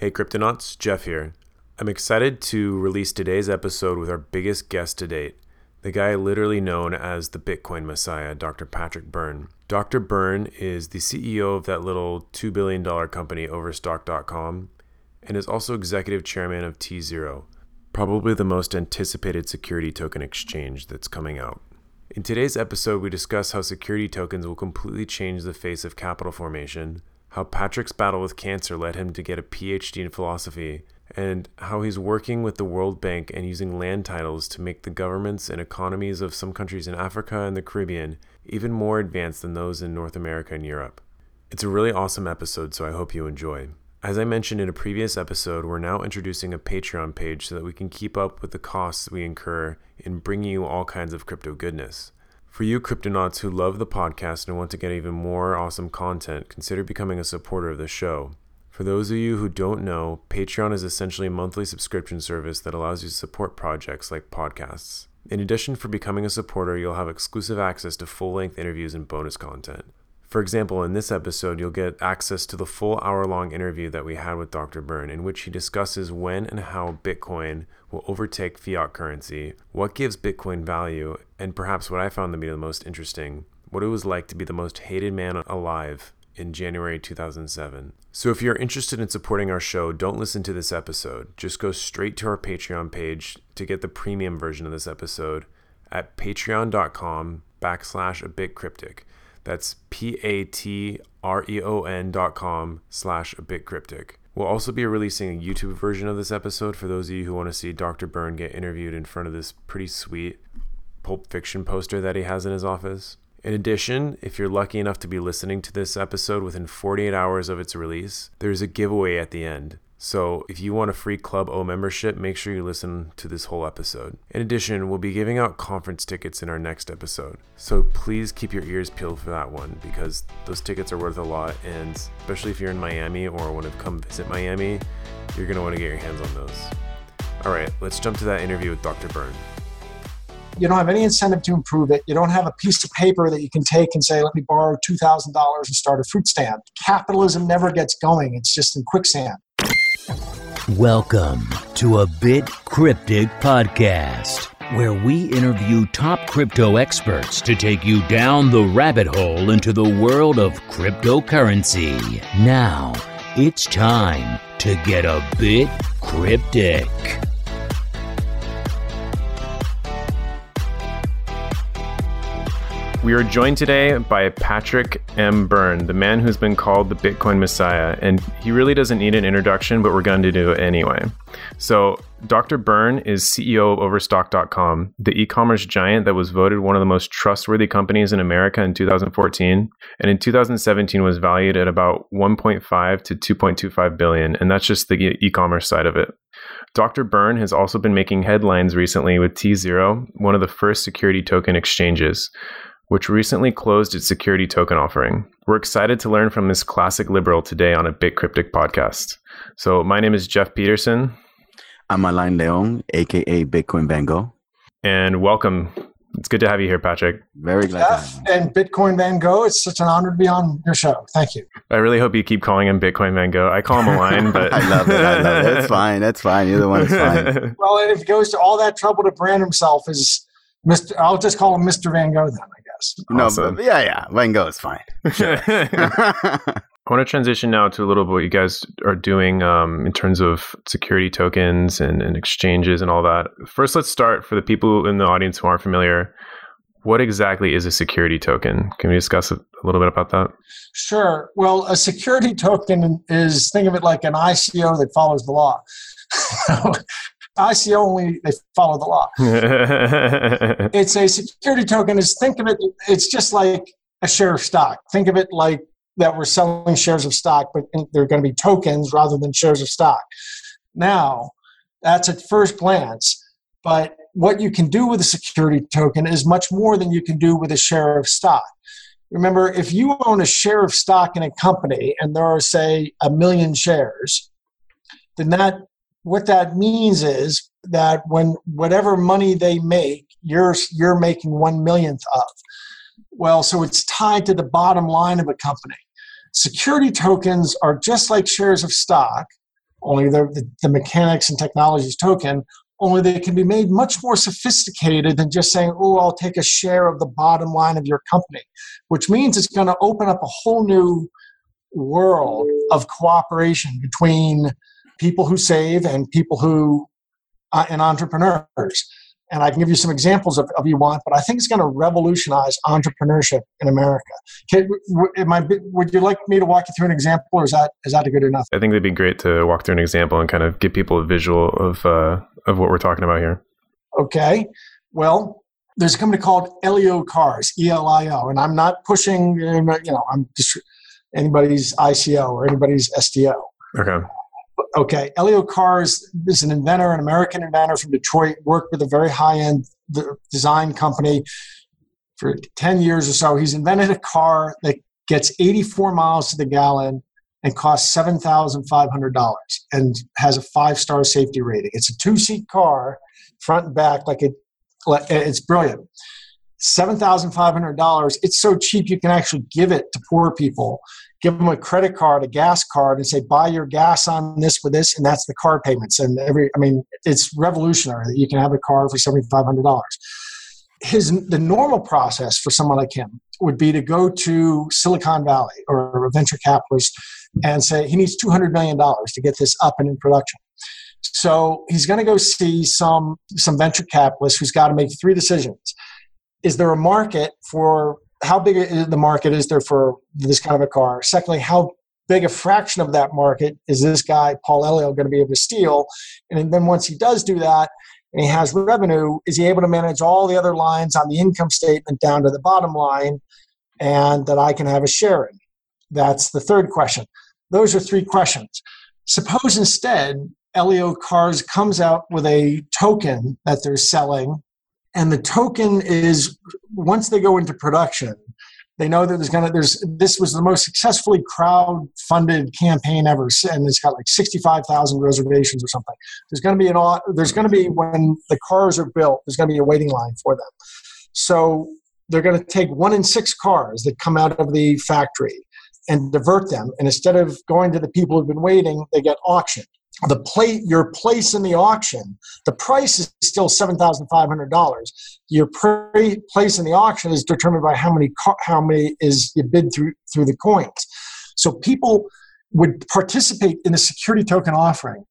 Hey Cryptonauts, Jeff here. I'm excited to release today's episode with our biggest guest to date, the guy literally known as the Bitcoin Messiah, Dr. Patrick Byrne. Dr. Byrne is the CEO of that little $2 billion company, Overstock.com, and is also executive chairman of T0, probably the most anticipated security token exchange that's coming out. In today's episode, we discuss how security tokens will completely change the face of capital formation how Patrick's battle with cancer led him to get a PhD in philosophy, and how he's working with the World Bank and using land titles to make the governments and economies of some countries in Africa and the Caribbean even more advanced than those in North America and Europe. It's a really awesome episode, so I hope you enjoy. As I mentioned in a previous episode, we're now introducing a Patreon page so that we can keep up with the costs we incur in bringing you all kinds of crypto goodness. For you cryptonauts who love the podcast and want to get even more awesome content, consider becoming a supporter of the show. For those of you who don't know, Patreon is essentially a monthly subscription service that allows you to support projects like podcasts. In addition, for becoming a supporter, you'll have exclusive access to full length interviews and bonus content. For example, in this episode, you'll get access to the full hour long interview that we had with Dr. Byrne, in which he discusses when and how Bitcoin will overtake fiat currency, what gives Bitcoin value, and perhaps what I found to be the most interesting what it was like to be the most hated man alive in January 2007. So if you're interested in supporting our show, don't listen to this episode. Just go straight to our Patreon page to get the premium version of this episode at patreon.com backslash a bit cryptic. That's p-a-t-r-e-o-n dot com slash a bit cryptic. We'll also be releasing a YouTube version of this episode for those of you who want to see Dr. Byrne get interviewed in front of this pretty sweet Pulp Fiction poster that he has in his office. In addition, if you're lucky enough to be listening to this episode within 48 hours of its release, there's a giveaway at the end. So if you want a free Club O membership, make sure you listen to this whole episode. In addition, we'll be giving out conference tickets in our next episode. So please keep your ears peeled for that one because those tickets are worth a lot. And especially if you're in Miami or want to come visit Miami, you're going to want to get your hands on those. All right, let's jump to that interview with Dr. Byrne. You don't have any incentive to improve it. You don't have a piece of paper that you can take and say, let me borrow $2,000 and start a fruit stand. Capitalism never gets going, it's just in quicksand. Welcome to a Bit Cryptic Podcast, where we interview top crypto experts to take you down the rabbit hole into the world of cryptocurrency. Now, it's time to get a bit cryptic. We are joined today by Patrick M. Byrne, the man who's been called the Bitcoin Messiah. And he really doesn't need an introduction, but we're going to do it anyway. So, Dr. Byrne is CEO of Overstock.com, the e commerce giant that was voted one of the most trustworthy companies in America in 2014. And in 2017 was valued at about 1.5 to 2.25 billion. And that's just the e commerce side of it. Dr. Byrne has also been making headlines recently with T0, one of the first security token exchanges which recently closed its security token offering. We're excited to learn from this classic liberal today on a Bit Cryptic podcast. So, my name is Jeff Peterson. I'm Alain Leon, aka Bitcoin Van Gogh. And welcome. It's good to have you here, Patrick. Very glad Jeff And Bitcoin Van Gogh, it's such an honor to be on your show. Thank you. I really hope you keep calling him Bitcoin Van Gogh. I call him Alain, but I love it. I love it. It's fine. That's fine. Either one is fine. well, and if he goes to all that trouble to brand himself as Mr. I'll just call him Mr. Van Gogh then. No, awesome. but yeah, yeah, Van Gogh is fine. Sure. I want to transition now to a little bit what you guys are doing um, in terms of security tokens and, and, exchanges and all that. First, let's start for the people in the audience who aren't familiar. What exactly is a security token? Can we discuss a little bit about that? Sure. Well, a security token is think of it like an ICO that follows the law. ICO only they follow the law. it's a security token. Is think of it. It's just like a share of stock. Think of it like that we're selling shares of stock, but they're going to be tokens rather than shares of stock. Now, that's at first glance, but what you can do with a security token is much more than you can do with a share of stock. Remember, if you own a share of stock in a company and there are, say, a million shares, then that what that means is that when whatever money they make, you're you're making one millionth of. Well, so it's tied to the bottom line of a company. Security tokens are just like shares of stock, only the, the, mechanics and technologies token, only they can be made much more sophisticated than just saying, oh, I'll take a share of the bottom line of your company, which means it's going to open up a whole new world of cooperation between people who save and people who uh, and entrepreneurs and I can give you some examples of, of you want, but I think it's going to revolutionize entrepreneurship in America. Can, I, would you like me to walk you through an example, or is that is that a good enough? I think it'd be great to walk through an example and kind of give people a visual of uh, of what we're talking about here. Okay, well, there's a company called Elio Cars, E L I O, and I'm not pushing, you know, I'm just anybody's ICO or anybody's STO. Okay okay, Elio Cars is an inventor, an American inventor from Detroit, worked with a very high end design company for 10 years or so. He's invented a car that gets 84 miles to the gallon and costs $7,500 and has a five star safety rating. It's a two seat car, front and back, like it, it's brilliant. $7,500. It's so cheap you can actually give it to poor people give them a credit card, a gas card, and say, buy your gas on this with this, and that's the car payments. And every, I mean, it's revolutionary that you can have a car for seventy five hundred dollars. His the normal process for someone like him would be to go to Silicon Valley or a venture capitalist and say he needs two hundred million dollars to get this up and in production. So he's going to go see some some venture capitalist who's got to make three decisions. Is there a market for how big the market is there for this kind of a car? Secondly, how big a fraction of that market is this guy, Paul Elio, going to be able to steal? And then once he does do that and he has revenue, is he able to manage all the other lines on the income statement down to the bottom line and that I can have a share in? That's the third question. Those are three questions. Suppose instead Elio Cars comes out with a token that they're selling and the token is once they go into production they know that there's going to there's this was the most successfully crowd funded campaign ever and it's got like 65,000 reservations or something. There's going to be an there's going to be when the cars are built there's going to be a waiting line for them. So they're going to take one in six cars that come out of the factory and divert them and instead of going to the people who've been waiting they get auctioned the plate your place in the auction the price is still $7500 your place in the auction is determined by how many how many is you bid through through the coins. So people would participate in the security token offering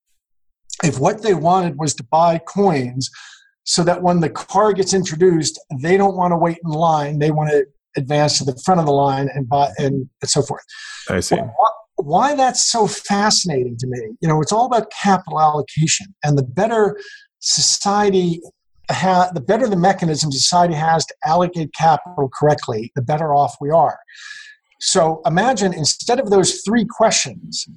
if what they wanted was to buy coins so that when the car gets introduced they don't want to wait in line. They want to advance to the front of the line and buy and, and so forth. I see why that's so fascinating to me. You know, it's all about capital allocation, and the better society ha- the better the mechanism society has to allocate capital correctly, the better off we are. So imagine instead of those three questions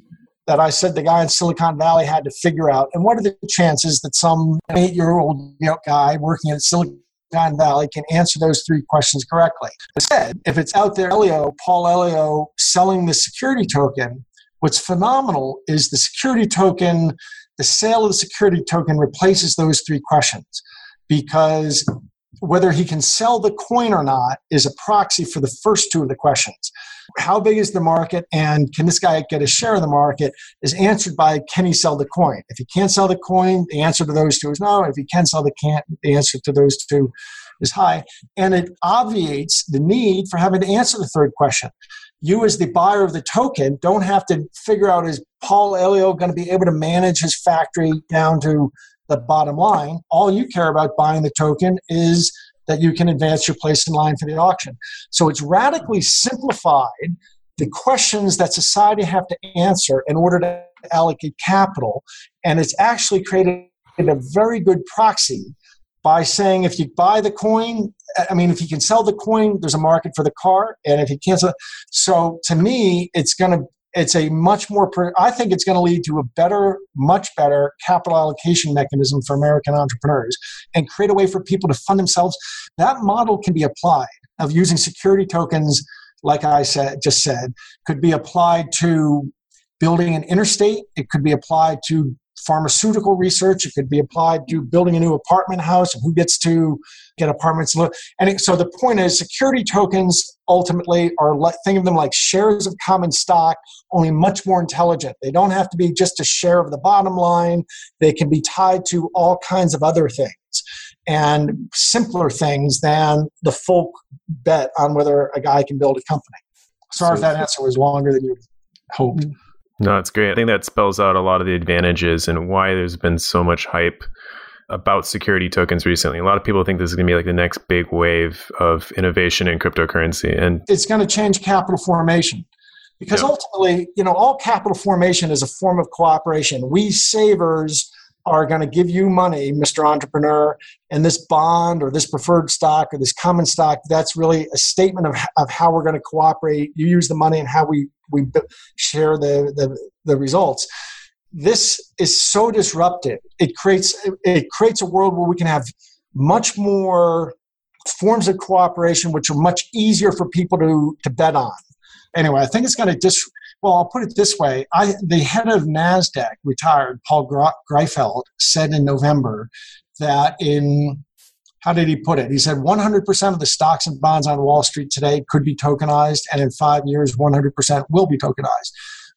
that I said the guy in Silicon Valley had to figure out, and what are the chances that some eight-year-old guy working at Silicon Silicon Valley can answer those three questions correctly. Instead, if it's out there, Elio, Paul Elio selling the security token, what's phenomenal is the security token, the sale of the security token replaces those three questions because whether he can sell the coin or not is a proxy for the first two of the questions. How big is the market and can this guy get a share of the market is answered by can he sell the coin? If he can't sell the coin, the answer to those two is no. If he can sell the can't, the answer to those two is high. And it obviates the need for having to answer the third question. You, as the buyer of the token, don't have to figure out is Paul Elio going to be able to manage his factory down to the bottom line. All you care about buying the token is that you can advance your place in line for the auction. So it's radically simplified the questions that society have to answer in order to allocate capital. And it's actually created a very good proxy by saying if you buy the coin, I mean, if you can sell the coin, there's a market for the car. And if you can't sell, so to me, it's going to it's a much more i think it's going to lead to a better much better capital allocation mechanism for american entrepreneurs and create a way for people to fund themselves. That model can be applied of using security tokens like i said just said could be applied to building an interstate. It could be applied to pharmaceutical research. It could be applied to building a new apartment house and who gets to get apartments. And it, so the point is, security tokens ultimately are like, think of them like shares of common stock, only much more intelligent. They don't have to be just a share of the bottom line. They can be tied to all kinds of other things and simpler things than the folk bet on whether a guy can build a company. Sorry so, if that answer was longer than you hoped. Mm-hmm. No, it's great. I think that spells out a lot of the advantages and why there's been so much hype about security tokens recently. A lot of people think this is going to be like the next big wave of innovation in cryptocurrency and it's going to change capital formation. Because yeah. ultimately, you know, all capital formation is a form of cooperation. We savers are going to give you money, Mr. Entrepreneur, and this bond or this preferred stock or this common stock, that's really a statement of, of how we're going to cooperate. You use the money and how we, we share the, the, the results. This is so disruptive. It creates, it creates a world where we can have much more forms of cooperation which are much easier for people to, to bet on. Anyway, I think it's going to dis, well, I'll put it this way. I, the head of NASDAQ, retired, Paul Greifeld, said in November that in, how did he put it? He said 100% of the stocks and bonds on Wall Street today could be tokenized, and in five years, 100% will be tokenized.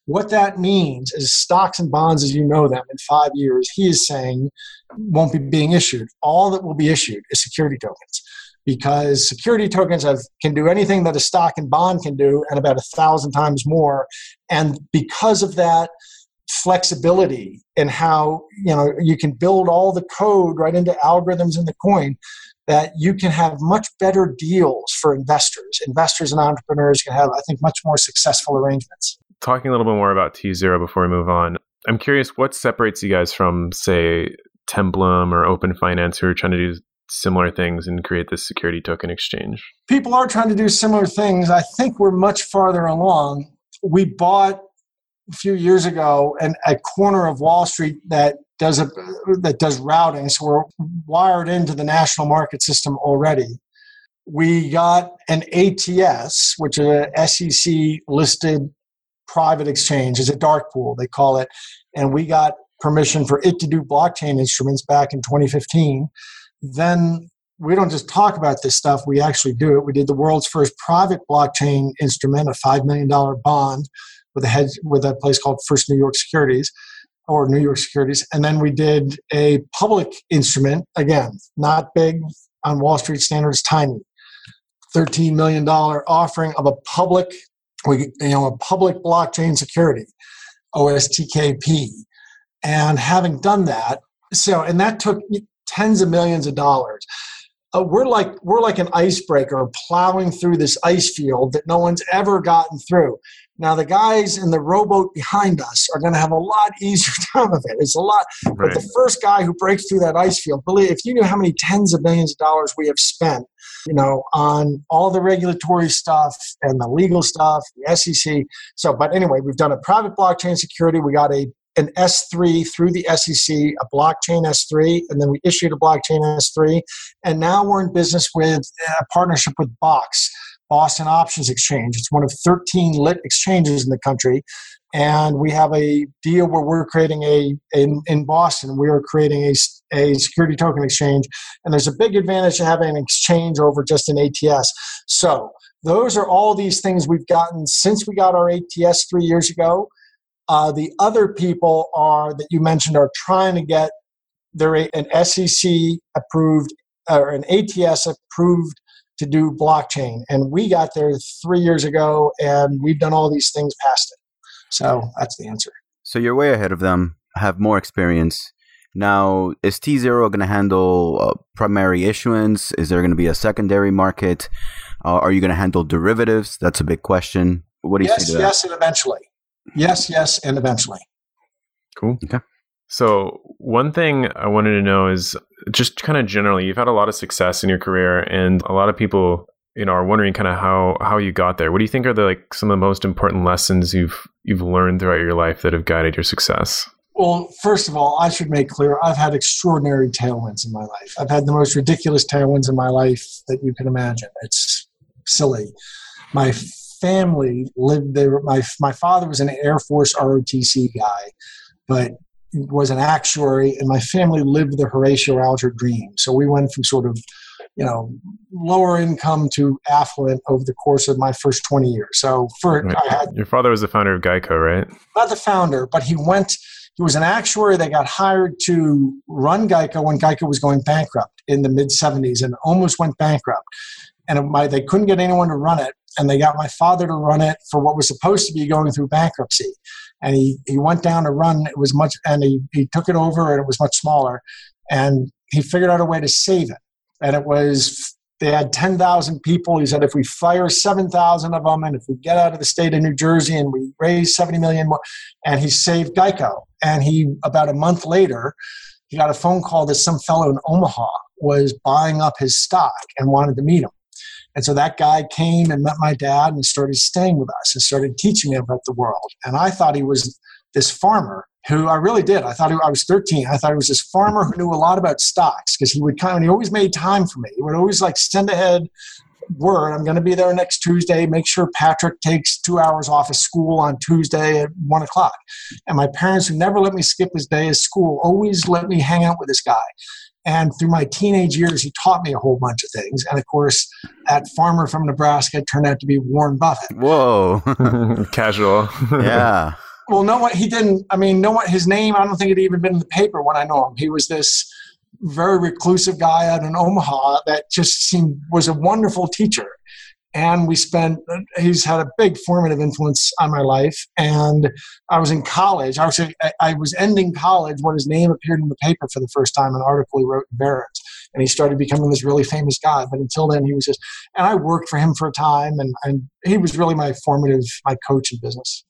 What that means is stocks and bonds as you know them in five years, he is saying, won't be being issued. All that will be issued is security tokens because security tokens have, can do anything that a stock and bond can do and about a thousand times more. And because of that flexibility and how you know you can build all the code right into algorithms in the coin, that you can have much better deals for investors. Investors and entrepreneurs can have, I think, much more successful arrangements. Talking a little bit more about T Zero before we move on, I'm curious what separates you guys from, say, Templum or Open Finance who are trying to do similar things and create this security token exchange? People are trying to do similar things. I think we're much farther along. We bought a few years ago an, a corner of Wall Street that does a, that does routing, so we're wired into the national market system already. We got an ATS, which is a SEC listed private exchange, It's a dark pool they call it, and we got permission for it to do blockchain instruments back in 2015 then we don't just talk about this stuff, we actually do it. We did the world's first private blockchain instrument, a $5 million bond with a head with a place called First New York Securities or New York Securities. And then we did a public instrument, again, not big on Wall Street standards, tiny. $13 million offering of a public, you know, a public blockchain security, OSTKP. And having done that, so and that took tens of millions of dollars. Uh, we're like we're like an icebreaker plowing through this ice field that no one's ever gotten through. Now the guys in the rowboat behind us are going to have a lot easier time of it. It's a lot, right. but the first guy who breaks through that ice field, believe if you knew how many tens of millions of dollars we have spent, you know, on all the regulatory stuff and the legal stuff, the SEC. So, but anyway, we've done a private blockchain security. We got a an S3 through the SEC, a blockchain S3, and then we issued a blockchain S3. And now we're in business with a partnership with Box, Boston Options Exchange. It's one of 13 lit exchanges in the country. And we have a deal where we're creating a, in, in Boston, we are creating a, a security token exchange. And there's a big advantage to having an exchange over just an ATS. So, those are all these things we've gotten since we got our ATS three years ago uh, the other people are that you mentioned are trying to get their an SEC approved or an ATS approved to do blockchain, and we got there three years ago, and we've done all these things past it. So that's the answer. So you're way ahead of them. Have more experience. Now, is T Zero going to handle uh, primary issuance? Is there going to be a secondary market? Uh, are you going to handle derivatives? That's a big question. What do you yes, say to that? Yes, and eventually. Yes, yes, and eventually. Cool. Okay. So, one thing I wanted to know is just kind of generally, you've had a lot of success in your career, and a lot of people, you know, are wondering kind of how how you got there. What do you think are the like some of the most important lessons you've you've learned throughout your life that have guided your success? Well, first of all, I should make clear I've had extraordinary tailwinds in my life. I've had the most ridiculous tailwinds in my life that you can imagine. It's silly. My family lived there. My my father was an Air Force ROTC guy, but was an actuary, and my family lived the Horatio Alger dream. So we went from sort of, you know, lower income to affluent over the course of my first 20 years. So for Right. I had Your father was the founder of Geico, right? not the founder, but he went. He was an actuary that got hired to run Geico when Geico was going bankrupt in the mid 70s and almost went bankrupt. And my, they couldn't get anyone to run it. And they got my father to run it for what was supposed to be going through bankruptcy. And he, he went down to run. It was much, and he, he took it over and it was much smaller. And he figured out a way to save it. And it was, they had 10,000 people. He said, if we fire 7,000 of them and if we get out of the state of New Jersey and we raise 70 million more, and he saved Geico. And he, about a month later, he got a phone call that some fellow in Omaha was buying up his stock and wanted to meet him. And so that guy came and met my dad and started staying with us and started teaching me about the world. And I thought he was this farmer who I really did. I thought he, I was 13. I thought he was this farmer who knew a lot about stocks because he would come and he always made time for me. He would always like send ahead word i'm going to be there next tuesday make sure patrick takes two hours off of school on tuesday at one o'clock and my parents who never let me skip his day of school always let me hang out with this guy and through my teenage years he taught me a whole bunch of things and of course that farmer from nebraska turned out to be warren buffett Whoa. Casual. yeah. well no one he didn't i mean no one his name i don't think it had even been in the paper when i know him he was this very reclusive guy out in omaha that just seemed was a wonderful teacher and we spent he's had a big formative influence on my life. And i was in college i was, I was ending college when his name appeared in the paper for the first time an article he wrote in barron's. And he started becoming this really famous guy. But until then he was just and i worked for him for a time. And, and he was really my formative my coach in business.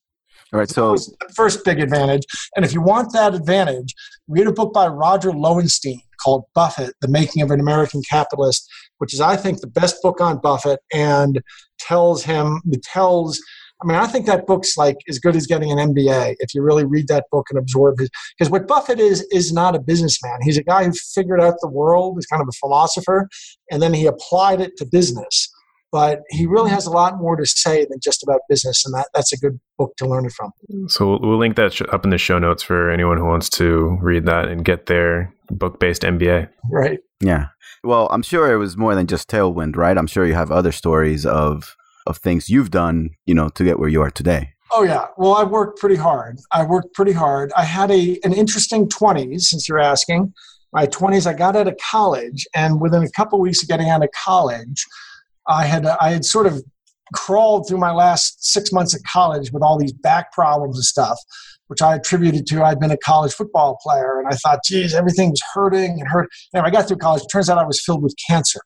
All right. So, first big advantage. And if you want that advantage, read a book by Roger Lowenstein called Buffett, The Making of an American Capitalist, which is, I think, the best book on Buffett and tells him, tells, I mean, I think that book's like as good as getting an MBA if you really read that book and absorb it. Because what Buffett is, is not a businessman. He's a guy who figured out the world, he's kind of a philosopher, and then he applied it to business. But he really has a lot more to say than just about business, and that, that's a good book to learn it from. So we'll, we'll link that sh- up in the show notes for anyone who wants to read that and get their book-based MBA. Right. yeah. Well, I'm sure it was more than just Tailwind, right? I'm sure you have other stories of of things you've done, you know, to get where you are today. Oh yeah. Well, I worked pretty hard. I worked pretty hard. I had a an interesting 20s since you're asking. My 20s I got out of college and within a couple weeks of getting out of college, I had I had sort of crawled through my last 6 months of college with all these back problems and stuff, which I attributed to I'd been a college football player and I thought, geez, everything was hurting and hurt. And I got through college, it turns out I was filled with cancer.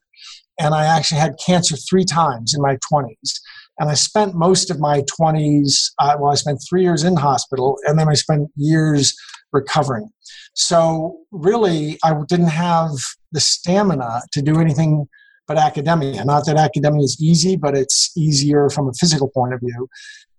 And I actually had cancer 3 times in my 20s and I spent most of my 20s, uh, well, I spent three years in hospital, and then I spent years recovering. So, really, I didn't have the stamina to do anything but academia. Not that academia is easy, but it's easier from a physical point of view.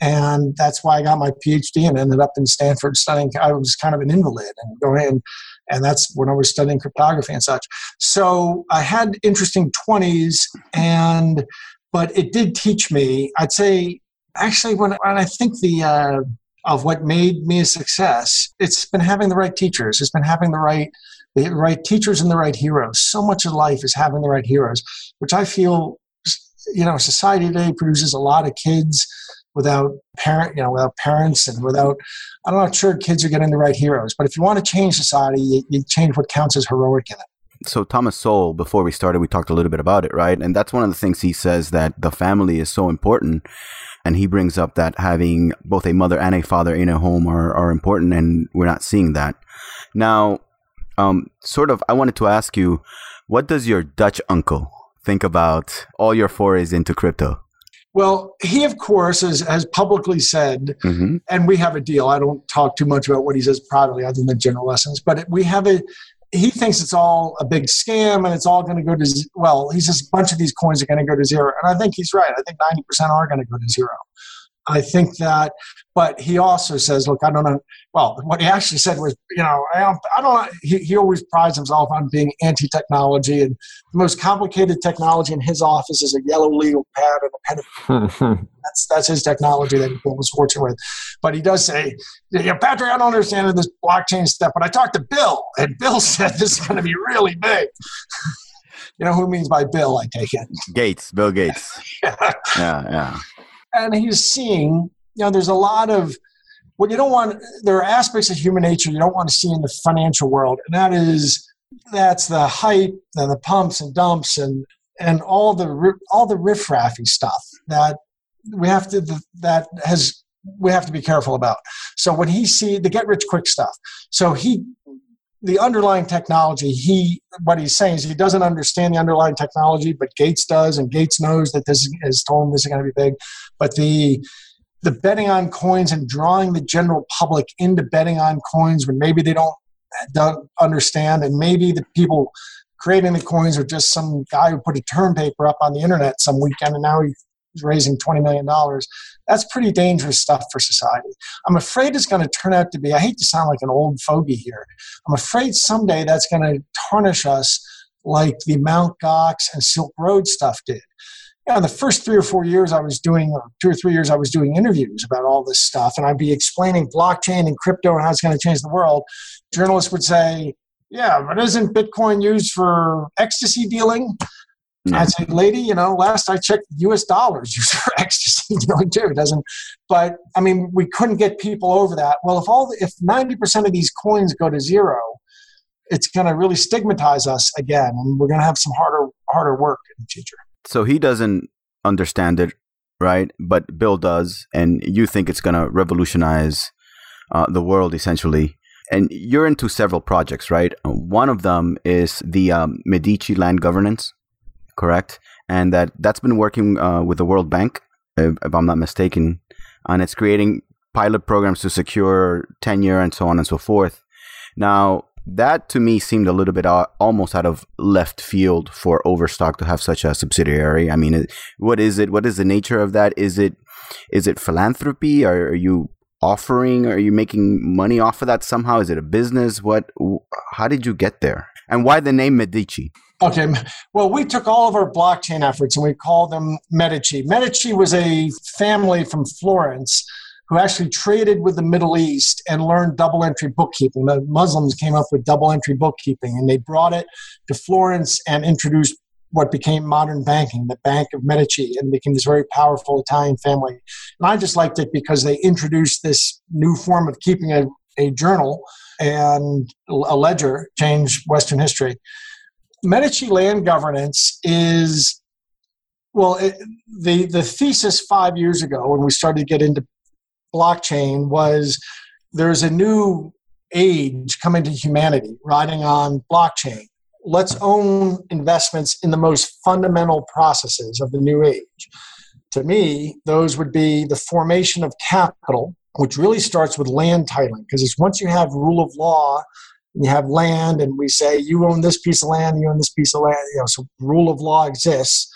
And that's why I got my PhD and ended up in Stanford studying. I was kind of an invalid and going in, and that's when I was studying cryptography and such. So, I had interesting 20s and but it did teach me i'd say actually when, when i think the uh, of what made me a success it's been having the right teachers it's been having the right the right teachers and the right heroes so much of life is having the right heroes which i feel you know society today produces a lot of kids without parent you know without parents and without i'm not sure kids are getting the right heroes but if you want to change society you, you change what counts as heroic in it So Thomas Sowell, before we started, we talked a little bit about it, right? And that's one of the things he says that the family is so important. And he brings up that having both a mother and a father in a home are, are important, and we're not seeing that. Now, um, sort of, I wanted to ask you, what does your Dutch uncle think about all your forays into crypto? well he of course has, has publicly said Mm-hmm. and we have a deal. I don't talk too much about what he says privately, other than the general lessons. But we have a. He thinks it's all a big scam, and it's all going to go to well. He says a bunch of these coins are going to go to zero, and I think he's right. I think ninety percent are going to go to zero. I think that, but he also says, look, I don't know. Well, what he actually said was, you know, I don't, I don't he, he always prides himself on being anti technology. And the most complicated technology in his office is a yellow legal pad and a pen. that's, that's his technology that he was fortunate with. But he does say, yeah, Patrick, I don't understand this blockchain stuff, but I talked to Bill, and Bill said this is going to be really big. you know who means by Bill, I take it. Gates, Bill Gates. yeah, yeah and he's seeing, you know, there's a lot of what you don't want. There are aspects of human nature you don't want to see in the financial world, and that is that's the hype and the pumps and dumps and and all the all the riffraffy stuff that we have to that has we have to be careful about. So when he see the get rich quick stuff, so he the underlying technology, he what he's saying is he doesn't understand the underlying technology, but Gates does, and Gates knows that this is told him this is going to be big. But the the betting on coins and drawing the general public into betting on coins when maybe they don't don't understand, and maybe the people creating the coins are just some guy who put a term paper up on the internet some weekend, and now he raising $20 million. That's pretty dangerous stuff for society. I'm afraid it's going to turn out to be, I hate to sound like an old fogey here. I'm afraid someday that's going to tarnish us like the Mount Gox and Silk Road stuff did. You know, the first three or four years I was doing, or two or three years I was doing interviews about all this stuff, and I'd be explaining blockchain and crypto and how it's going to change the world. Journalists would say, yeah, but isn't Bitcoin used for ecstasy dealing? Mm-hmm. I'd say, lady, you know, last I checked, U.S. dollars used for ecstasy dealing too. It doesn't, but I mean, we couldn't get people over that. Well, if all, the, if ninety percent of these coins go to zero, it's going to really stigmatize us again, and we're going to have some harder, harder work in the future. So he doesn't understand it, right? But Bill does, and you think it's going to revolutionize uh, the world essentially. And you're into several projects, right? One of them is the um, Medici land governance correct? And that that's been working uh, with the World Bank, if, if, I'm not mistaken, and it's creating pilot programs to secure tenure and so on and so forth. Now, that to me seemed a little bit uh, almost out of left field for Overstock to have such a subsidiary. I mean, it, what is it? What is the nature of that? Is it is it philanthropy? Are, are you offering? Are you making money off of that somehow? Is it a business? What? How did you get there? And why the name Medici? Okay, well, we took all of our blockchain efforts and we called them Medici. Medici was a family from Florence who actually traded with the Middle East and learned double entry bookkeeping. The Muslims came up with double entry bookkeeping and they brought it to Florence and introduced what became modern banking, the Bank of Medici, and became this very powerful Italian family. And I just liked it because they introduced this new form of keeping a, a journal and a ledger, changed Western history. Medici land governance is well it, the the thesis five years ago when we started to get into blockchain was there's a new age coming to humanity riding on blockchain let's own investments in the most fundamental processes of the new age. To me those would be the formation of capital which really starts with land titling because it's once you have rule of law and you have land and we say you own this piece of land you own this piece of land you know so rule of law exists.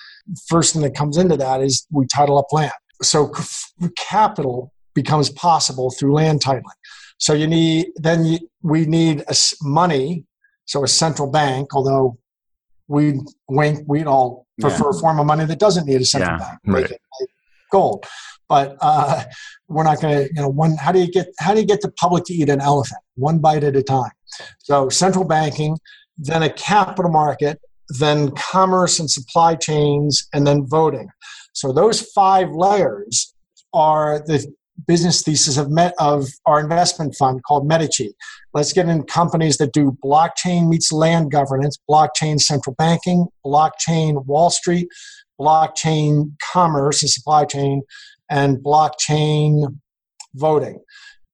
First thing that comes into that is we title up land. So capital becomes possible through land titling. So you need then you, we need money so a central bank although we wink we'd all prefer yeah. a form of money that doesn't need a central yeah, bank right. gold but uh, we're not going to you know one how do you get how do you get the public to eat an elephant one bite at a time so central banking, then a capital market, then commerce and supply chains, and then voting. So those five layers are the business thesis of, Met, of our investment fund called Medici. Let's get in companies that do blockchain meets land governance, blockchain central banking, blockchain Wall Street, blockchain commerce and supply chain, and blockchain voting.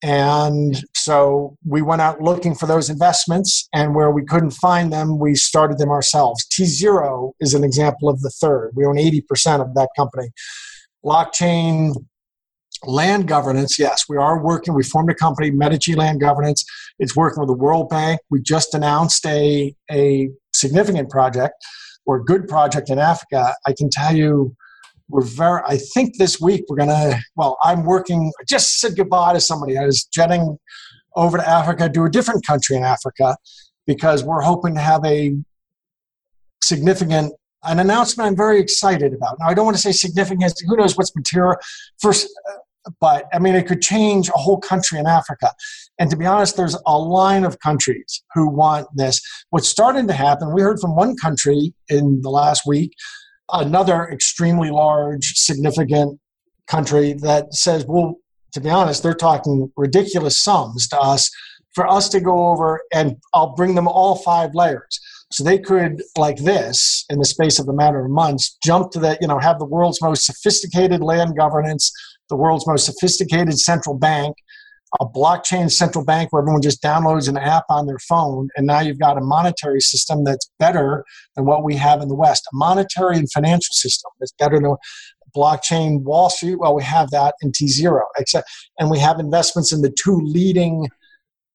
And so we went out looking for those investments, and where we couldn't find them, we started them ourselves. T Zero is an example of the third. We own 80% of that company. Blockchain land governance, yes, we are working. We formed a company, Medici Land Governance. It's working with the World Bank. We just announced a, a significant project or good project in Africa. I can tell you we're very i think this week we're gonna well i'm working I just said goodbye to somebody i was jetting over to africa to a different country in africa because we're hoping to have a significant an announcement i'm very excited about now i don't want to say significant who knows what's material first but I mean, it could change a whole country in Africa. And to be honest, there's a line of countries who want this. What's starting to happen, we heard from one country in the last week, another extremely large, significant country that says, well, to be honest, they're talking ridiculous sums to us for us to go over and I'll bring them all five layers. So they could, like this, in the space of a matter of months, jump to that, you know, have the world's most sophisticated land governance, the world's most sophisticated central bank, a blockchain central bank where everyone just downloads an app on their phone, and now you've got a monetary system that's better than what we have in the West. A monetary and financial system that's better than blockchain Wall Street. Well, we have that in T zero, except and we have investments in the two leading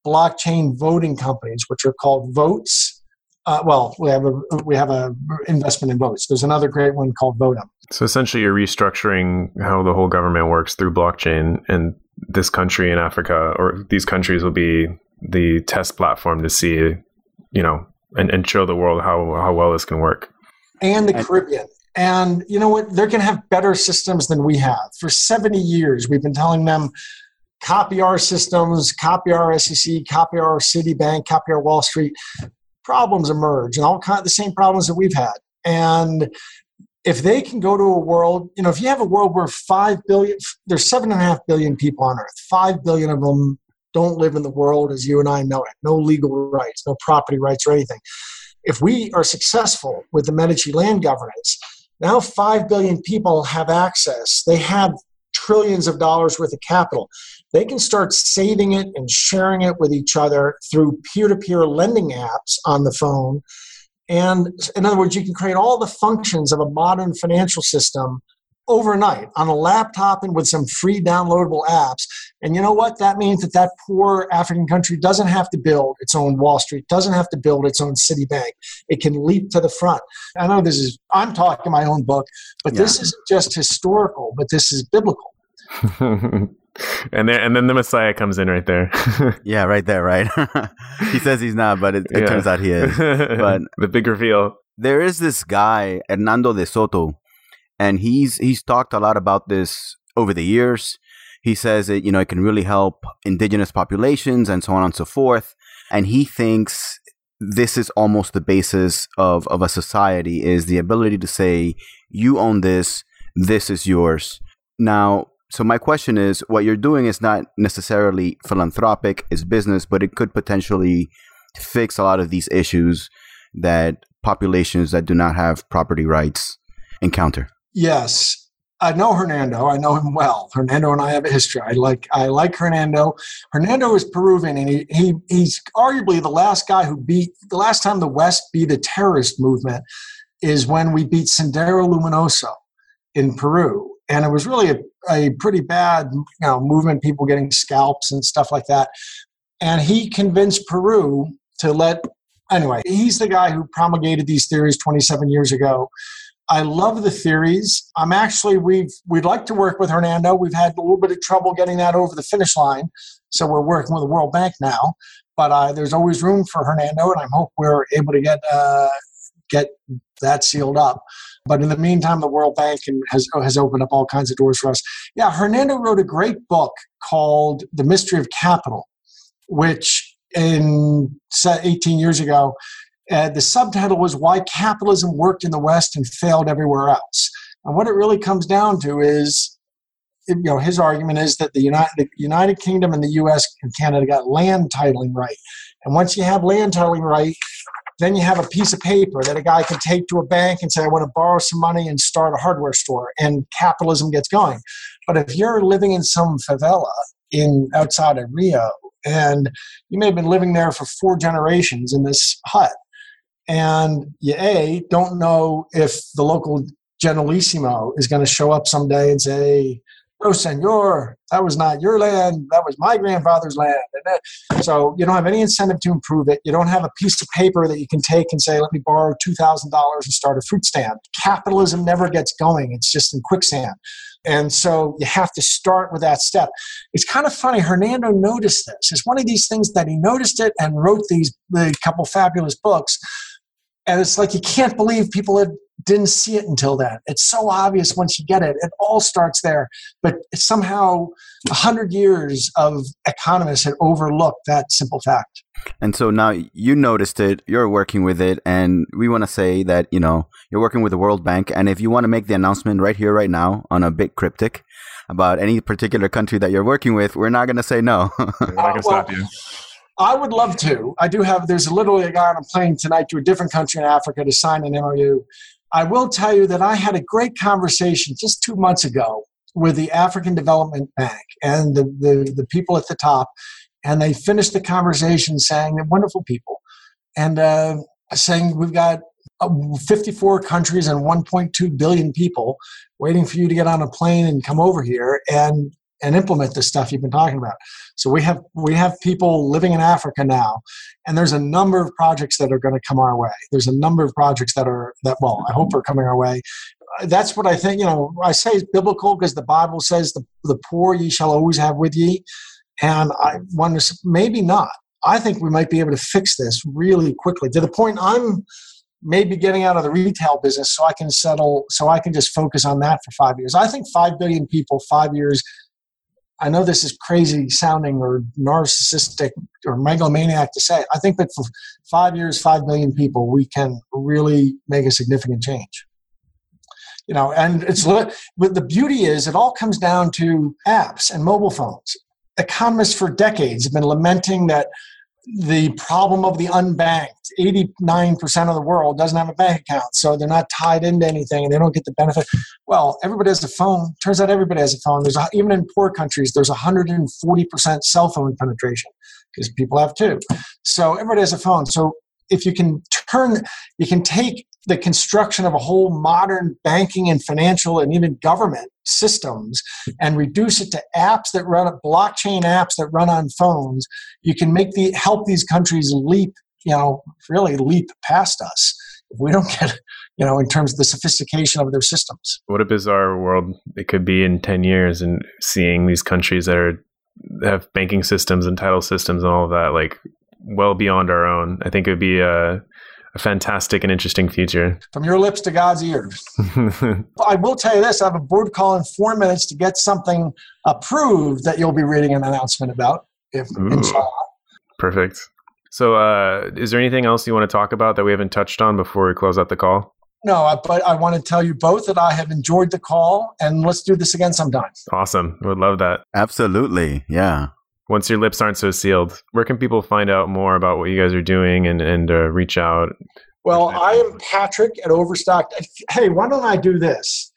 blockchain voting companies, which are called Voatz. uh, well, we have a we have a investment in Voatz. There's another great one called Votem. So essentially, you're restructuring how the whole government works through blockchain, and this country in Africa or these countries will be the test platform to see, you know, and, and show the world how how well this can work. And the Caribbean. And you know what? They're going to have better systems than we have. For 70 years, we've been telling them copy our systems, copy our SEC, copy our Citibank, copy our Wall Street problems emerge and all kind of the same problems that we've had. And if they can go to a world, you know, if you have a world where five billion, there's seven and a half billion people on Earth, five billion of them don't live in the world as you and I know it, no legal rights, no property rights or anything. If we are successful with the Medici land governance, now 5 billion people have access. They have trillions of dollars worth of capital. They can start saving it and sharing it with each other through peer to peer lending apps on the phone. And in other words, you can create all the functions of a modern financial system overnight on a laptop and with some free downloadable apps. And you know what? That means that that poor African country doesn't have to build its own Wall Street, doesn't have to build its own Citibank. It can leap to the front. I know this is, I'm talking my own book, but yeah. this isn't just historical, but this is biblical. and then and then the Messiah comes in right there. yeah, right there, right. he says he's not, but it, it yeah. turns out he is. But the big reveal. There is this guy Hernando de Soto, and he's he's talked a lot about this over the years. He says it, you know, it can really help indigenous populations and so on and so forth. And he thinks this is almost the basis of, of a society is the ability to say, you own this, this is yours. Now, so my question is what you're doing is not necessarily philanthropic, it's business, but it could potentially fix a lot of these issues that populations that do not have property rights encounter. Yes. I know Hernando. I know him well. Hernando and I have a history. I like I like Hernando. Hernando is Peruvian, and he, he he's arguably the last guy who beat the last time the West beat a terrorist movement is when we beat Sendero Luminoso in Peru, and it was really a, a pretty bad you know movement, people getting scalps and stuff like that. And he convinced Peru to let anyway. He's the guy who promulgated these theories 27 years ago. I love the theories. I'm actually we've we'd like to work with Hernando. We've had a little bit of trouble getting that over the finish line, so we're working with the World Bank now. But uh, there's always room for Hernando, and I hope we're able to get uh, get that sealed up. But in the meantime, the World Bank has, has opened up all kinds of doors for us. Yeah, Hernando wrote a great book called The Mystery of Capital, which in 18 years ago, uh, the subtitle was Why Capitalism Worked in the West and Failed Everywhere Else. And what it really comes down to is, you know, his argument is that the United, the United Kingdom and the U.S. and Canada got land titling right. And once you have land titling right, then you have a piece of paper that a guy can take to a bank and say, I want to borrow some money and start a hardware store, and capitalism gets going. But if you're living in some favela in outside of Rio, and you may have been living there for four generations in this hut, and you a don't know if the local generalissimo is going to show up someday and say, no, senor, that was not your land. That was my grandfather's land. And so you don't have any incentive to improve it. You don't have a piece of paper that you can take and say, let me borrow $2,000 and start a fruit stand. Capitalism never gets going, it's just in quicksand. And so you have to start with that step. It's kind of funny. Hernando noticed this. It's one of these things that he noticed it and wrote these the couple fabulous books. And it's like you can't believe people had didn't see it until then. It's so obvious once you get it. It all starts there. But somehow, a hundred years of economists had overlooked that simple fact. And so now you noticed it, you're working with it, and we want to say that, you know, you're working with the World Bank. And if you want to make the announcement right here, right now, on a bit cryptic about any particular country that you're working with, we're not going to say no. we're not going to uh, well, stop you. I would love to. I do have, there's literally a guy on a plane tonight to a different country in Africa to sign an MOU I will tell you that I had a great conversation just two months ago with the African Development Bank and the, the, the people at the top. And they finished the conversation saying they're wonderful people and uh, saying we've got uh, 54 countries and 1.2 billion people waiting for you to get on a plane and come over here and and implement this stuff you've been talking about. So we have we have people living in Africa now, and there's a number of projects that are going to come our way. There's a number of projects that are that well, I hope are coming our way. That's what I think. You know, I say it's biblical because the Bible says the the poor ye shall always have with ye, and I wonder maybe not. I think we might be able to fix this really quickly to the point I'm maybe getting out of the retail business so I can settle, so I can just focus on that for five years. I think five billion people, five years I know this is crazy sounding or narcissistic or megalomaniac to say. I think that for five years, five million people, we can really make a significant change. You know, and it's but the beauty is it all comes down to apps and mobile phones. Economists for decades have been lamenting that the problem of the unbanked 89% of the world doesn't have a bank account so they're not tied into anything and they don't get the benefit. Well everybody has a phone. Turns out everybody has a phone. There's a, even in poor countries there's 140% cell phone penetration because people have two. So everybody has a phone. So if you can turn you can take the construction of a whole modern banking and financial and even government systems and reduce it to apps that run blockchain apps that run on phones you can make the help these countries leap you know really leap past us if we don't get you know in terms of the sophistication of their systems. What a bizarre world it could be in 10 years and seeing these countries that are have banking systems and title systems and all of that like well beyond our own i think it would be a a fantastic and interesting future. From your lips to God's ears. I will tell you this I have a board call in four minutes to get something approved that you'll be reading an announcement about, if inshallah. Perfect. So, uh, is there anything else you want to talk about that we haven't touched on before we close out the call? No, but I want to tell you both that I have enjoyed the call and let's do this again sometime. Awesome. Would love that. Absolutely. Yeah once your lips aren't so sealed, where can people find out more about what you guys are doing and and uh, reach out? Well, I am Patrick at Overstock. Hey, why don't I do this?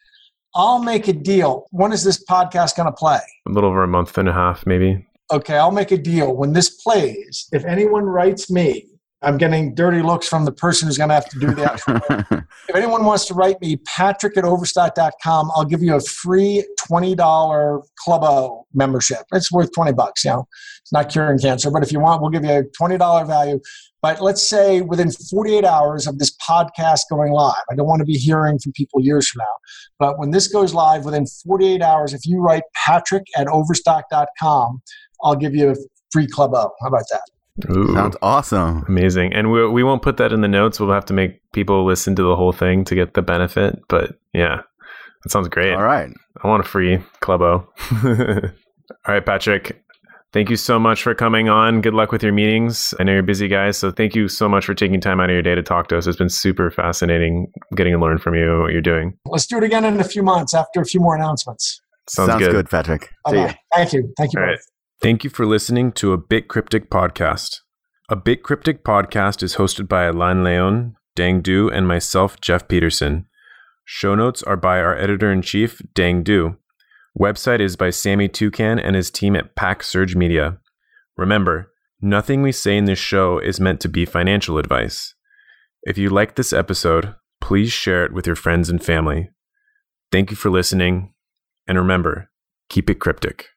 I'll make a deal. When is this podcast going to play? A little over a month and a half, maybe. Okay, I'll make a deal. When this plays, if anyone writes me I'm getting dirty looks from the person who's going to have to do that. if anyone wants to write me, patrick at overstock.com, I'll give you a free $20 Club O membership. It's worth 20 bucks, you know. It's not curing cancer, but if you want, we'll give you a $20 value. But let's say within 48 hours of this podcast going live, I don't want to be hearing from people years from now, but when this goes live within 48 hours, if you write patrick at overstock.com, I'll give you a free Club O. How about that? Ooh, Sounds awesome. Amazing. And we, we won't put that in the notes. We'll have to make people listen to the whole thing to get the benefit. But yeah, that sounds great. All right. I want a free Club O. All right, Patrick. Thank you so much for coming on. Good luck with your meetings. I know you're busy, guys. So thank you so much for taking time out of your day to talk to us. It's been super fascinating getting to learn from you what you're doing. Let's do it again in a few months after a few more announcements. Sounds, Sounds good. good. Patrick. Thank you. Thank you. All both. Right. Thank you for listening to a Bit Cryptic podcast. A Bit Cryptic podcast is hosted by Alain Leon, Dang Du, and myself, Jeff Peterson. Show notes are by our editor in chief, Dang Du. Website is by Sammy Toucan and his team at Pack Surge Media. Remember, nothing we say in this show is meant to be financial advice. If you like this episode, please share it with your friends and family. Thank you for listening, and remember, keep it cryptic.